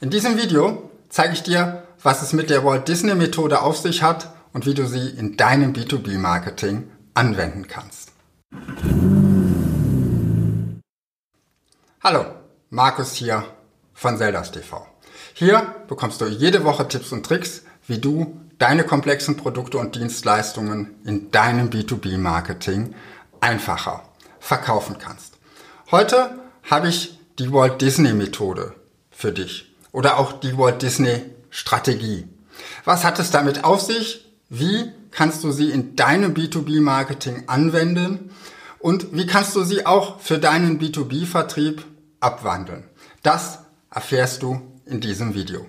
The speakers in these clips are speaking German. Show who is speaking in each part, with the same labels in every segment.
Speaker 1: In diesem Video zeige ich dir, was es mit der Walt Disney Methode auf sich hat und wie du sie in deinem B2B-Marketing anwenden kannst. Hallo, Markus hier von Zeldas TV. Hier bekommst du jede Woche Tipps und Tricks, wie du deine komplexen Produkte und Dienstleistungen in deinem B2B-Marketing einfacher verkaufen kannst. Heute habe ich die Walt Disney Methode für dich oder auch die Walt Disney Strategie. Was hat es damit auf sich? Wie kannst du sie in deinem B2B-Marketing anwenden? Und wie kannst du sie auch für deinen B2B-Vertrieb abwandeln? Das erfährst du in diesem Video.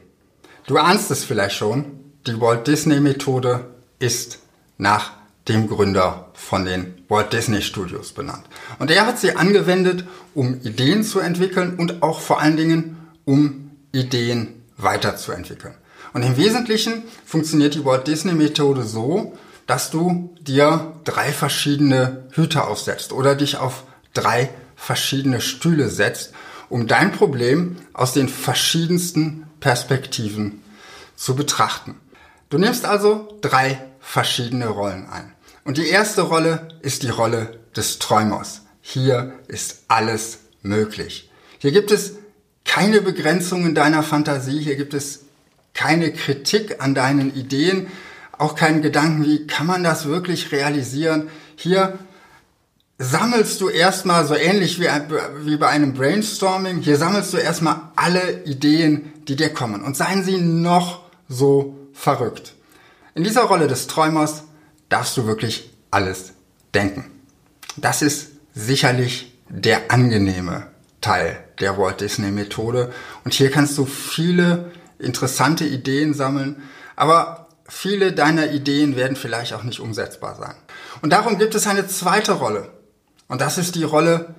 Speaker 1: Du ahnst es vielleicht schon, die Walt Disney Methode ist nach dem Gründer von den Walt Disney Studios benannt. Und er hat sie angewendet, um Ideen zu entwickeln und auch vor allen Dingen, um Ideen weiterzuentwickeln. Und im Wesentlichen funktioniert die Walt Disney Methode so, dass du dir drei verschiedene Hüte aufsetzt oder dich auf drei verschiedene Stühle setzt, um dein Problem aus den verschiedensten Perspektiven zu betrachten. Du nimmst also drei verschiedene Rollen ein. Und die erste Rolle ist die Rolle des Träumers. Hier ist alles möglich. Hier gibt es keine Begrenzungen deiner Fantasie, hier gibt es keine Kritik an deinen Ideen, auch keinen Gedanken, wie kann man das wirklich realisieren. Hier sammelst du erstmal so ähnlich wie, wie bei einem Brainstorming, hier sammelst du erstmal alle Ideen, die dir kommen und seien sie noch so verrückt. In dieser Rolle des Träumers darfst du wirklich alles denken. Das ist sicherlich der angenehme Teil der Walt Disney Methode. Und hier kannst du viele interessante Ideen sammeln, aber viele deiner Ideen werden vielleicht auch nicht umsetzbar sein. Und darum gibt es eine zweite Rolle. Und das ist die Rolle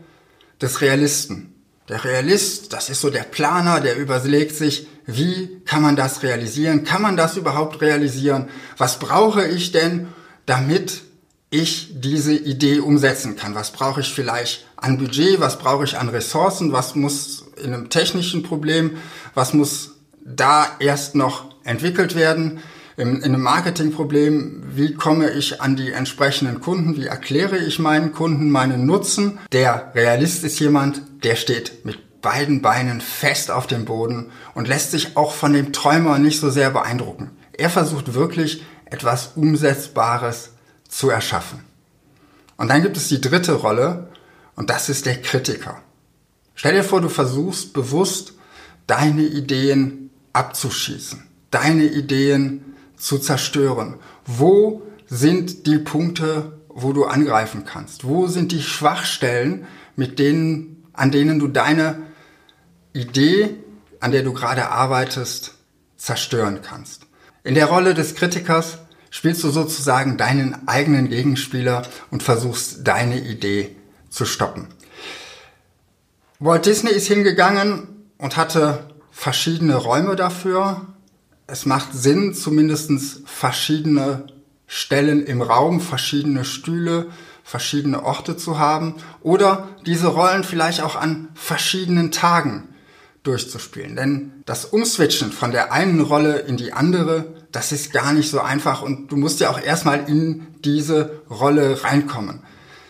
Speaker 1: des Realisten. Der Realist, das ist so der Planer, der überlegt sich, wie kann man das realisieren? Kann man das überhaupt realisieren? Was brauche ich denn, damit ich diese Idee umsetzen kann. Was brauche ich vielleicht an Budget, was brauche ich an Ressourcen, was muss in einem technischen Problem, was muss da erst noch entwickelt werden. In, in einem Marketingproblem, wie komme ich an die entsprechenden Kunden, wie erkläre ich meinen Kunden meinen Nutzen. Der Realist ist jemand, der steht mit beiden Beinen fest auf dem Boden und lässt sich auch von dem Träumer nicht so sehr beeindrucken. Er versucht wirklich etwas Umsetzbares zu erschaffen. Und dann gibt es die dritte Rolle und das ist der Kritiker. Stell dir vor, du versuchst bewusst deine Ideen abzuschießen, deine Ideen zu zerstören. Wo sind die Punkte, wo du angreifen kannst? Wo sind die Schwachstellen, mit denen, an denen du deine Idee, an der du gerade arbeitest, zerstören kannst? In der Rolle des Kritikers spielst du sozusagen deinen eigenen Gegenspieler und versuchst deine Idee zu stoppen. Walt Disney ist hingegangen und hatte verschiedene Räume dafür. Es macht Sinn, zumindest verschiedene Stellen im Raum, verschiedene Stühle, verschiedene Orte zu haben oder diese Rollen vielleicht auch an verschiedenen Tagen durchzuspielen. Denn das Umswitchen von der einen Rolle in die andere das ist gar nicht so einfach und du musst ja auch erstmal in diese Rolle reinkommen.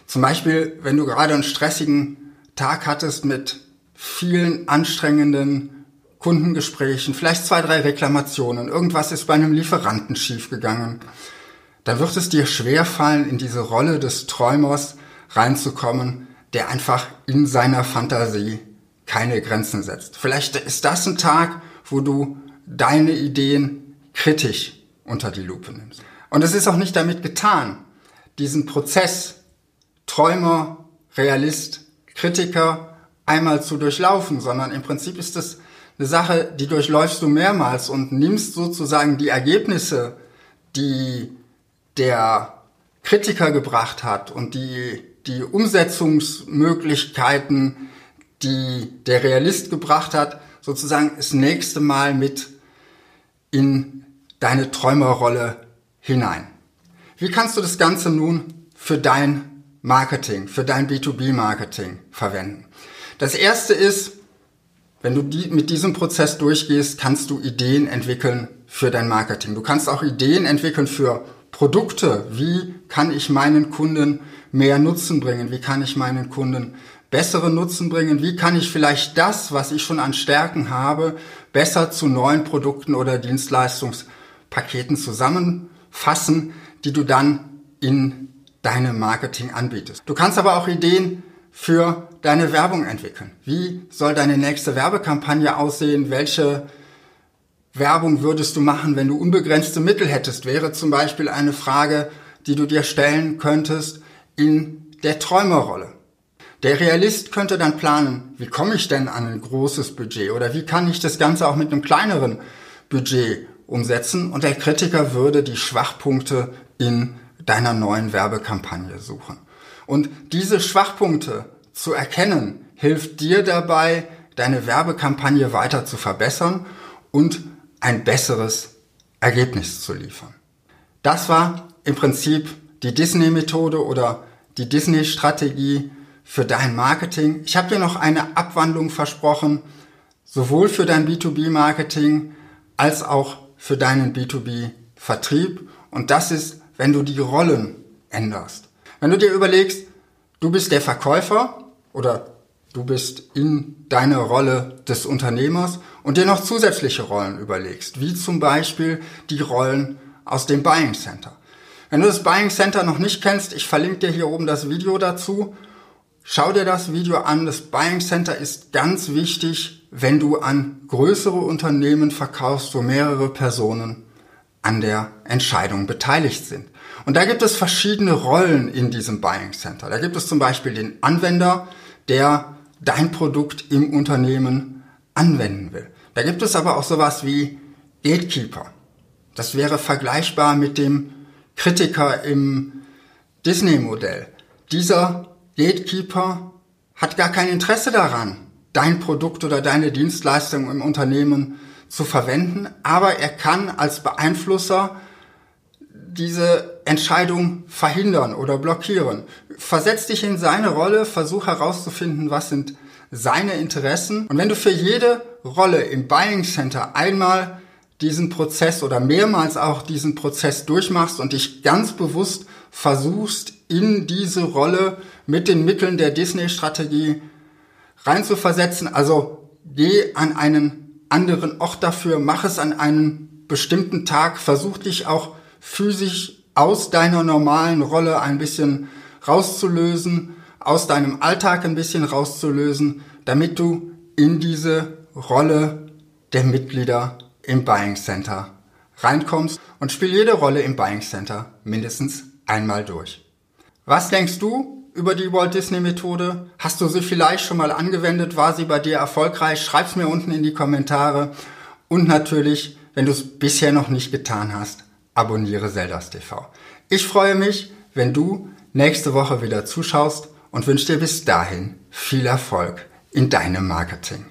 Speaker 1: Zum Beispiel, wenn du gerade einen stressigen Tag hattest mit vielen anstrengenden Kundengesprächen, vielleicht zwei, drei Reklamationen, irgendwas ist bei einem Lieferanten schiefgegangen, dann wird es dir schwerfallen, in diese Rolle des Träumers reinzukommen, der einfach in seiner Fantasie keine Grenzen setzt. Vielleicht ist das ein Tag, wo du deine Ideen kritisch unter die Lupe nimmst. Und es ist auch nicht damit getan, diesen Prozess Träumer, Realist, Kritiker einmal zu durchlaufen, sondern im Prinzip ist es eine Sache, die durchläufst du mehrmals und nimmst sozusagen die Ergebnisse, die der Kritiker gebracht hat und die, die Umsetzungsmöglichkeiten, die der Realist gebracht hat, sozusagen das nächste Mal mit in deine Träumerrolle hinein. Wie kannst du das Ganze nun für dein Marketing, für dein B2B-Marketing verwenden? Das erste ist, Wenn du die, mit diesem Prozess durchgehst, kannst du Ideen entwickeln für dein Marketing. Du kannst auch Ideen entwickeln für Produkte. Wie kann ich meinen Kunden mehr Nutzen bringen? Wie kann ich meinen Kunden bessere Nutzen bringen? Wie kann ich vielleicht das, was ich schon an Stärken habe, besser zu neuen Produkten oder Dienstleistungspaketen zusammenfassen, die du dann in deinem Marketing anbietest? Du kannst aber auch Ideen für deine Werbung entwickeln. Wie soll deine nächste Werbekampagne aussehen? Welche Werbung würdest du machen, wenn du unbegrenzte Mittel hättest? Wäre zum Beispiel eine Frage, die du dir stellen könntest in der Träumerrolle. Der Realist könnte dann planen, wie komme ich denn an ein großes Budget oder wie kann ich das Ganze auch mit einem kleineren Budget umsetzen und der Kritiker würde die Schwachpunkte in deiner neuen Werbekampagne suchen. Und diese Schwachpunkte zu erkennen, hilft dir dabei, deine Werbekampagne weiter zu verbessern und ein besseres Ergebnis zu liefern. Das war im Prinzip die Disney-Methode oder die Disney-Strategie für dein Marketing. Ich habe dir noch eine Abwandlung versprochen, sowohl für dein B2B-Marketing als auch für deinen B2B-Vertrieb. Und das ist, wenn du die Rollen änderst. Wenn du dir überlegst, du bist der Verkäufer oder du bist in deiner Rolle des Unternehmers und dir noch zusätzliche Rollen überlegst, wie zum Beispiel die Rollen aus dem Buying Center. Wenn du das Buying Center noch nicht kennst, ich verlinke dir hier oben das Video dazu. Schau dir das Video an. Das Buying Center ist ganz wichtig, wenn du an größere Unternehmen verkaufst, wo mehrere Personen an der Entscheidung beteiligt sind. Und da gibt es verschiedene Rollen in diesem Buying Center. Da gibt es zum Beispiel den Anwender, der dein Produkt im Unternehmen anwenden will. Da gibt es aber auch sowas wie Gatekeeper. Das wäre vergleichbar mit dem Kritiker im Disney-Modell. Dieser Gatekeeper hat gar kein Interesse daran, dein Produkt oder deine Dienstleistung im Unternehmen zu verwenden, aber er kann als Beeinflusser diese Entscheidung verhindern oder blockieren. Versetz dich in seine Rolle, versuch herauszufinden, was sind seine Interessen. Und wenn du für jede Rolle im Buying Center einmal diesen Prozess oder mehrmals auch diesen Prozess durchmachst und dich ganz bewusst versuchst, in diese Rolle mit den Mitteln der Disney-Strategie reinzuversetzen. Also geh an einen anderen Ort dafür, mach es an einem bestimmten Tag, versuch dich auch physisch aus deiner normalen Rolle ein bisschen rauszulösen, aus deinem Alltag ein bisschen rauszulösen, damit du in diese Rolle der Mitglieder im Buying Center reinkommst und spiel jede Rolle im Buying Center mindestens einmal durch. Was denkst du über die Walt Disney Methode? Hast du sie vielleicht schon mal angewendet? War sie bei dir erfolgreich? Schreib's mir unten in die Kommentare. Und natürlich, wenn du es bisher noch nicht getan hast, abonniere Zeldas TV. Ich freue mich, wenn du nächste Woche wieder zuschaust und wünsche dir bis dahin viel Erfolg in deinem Marketing.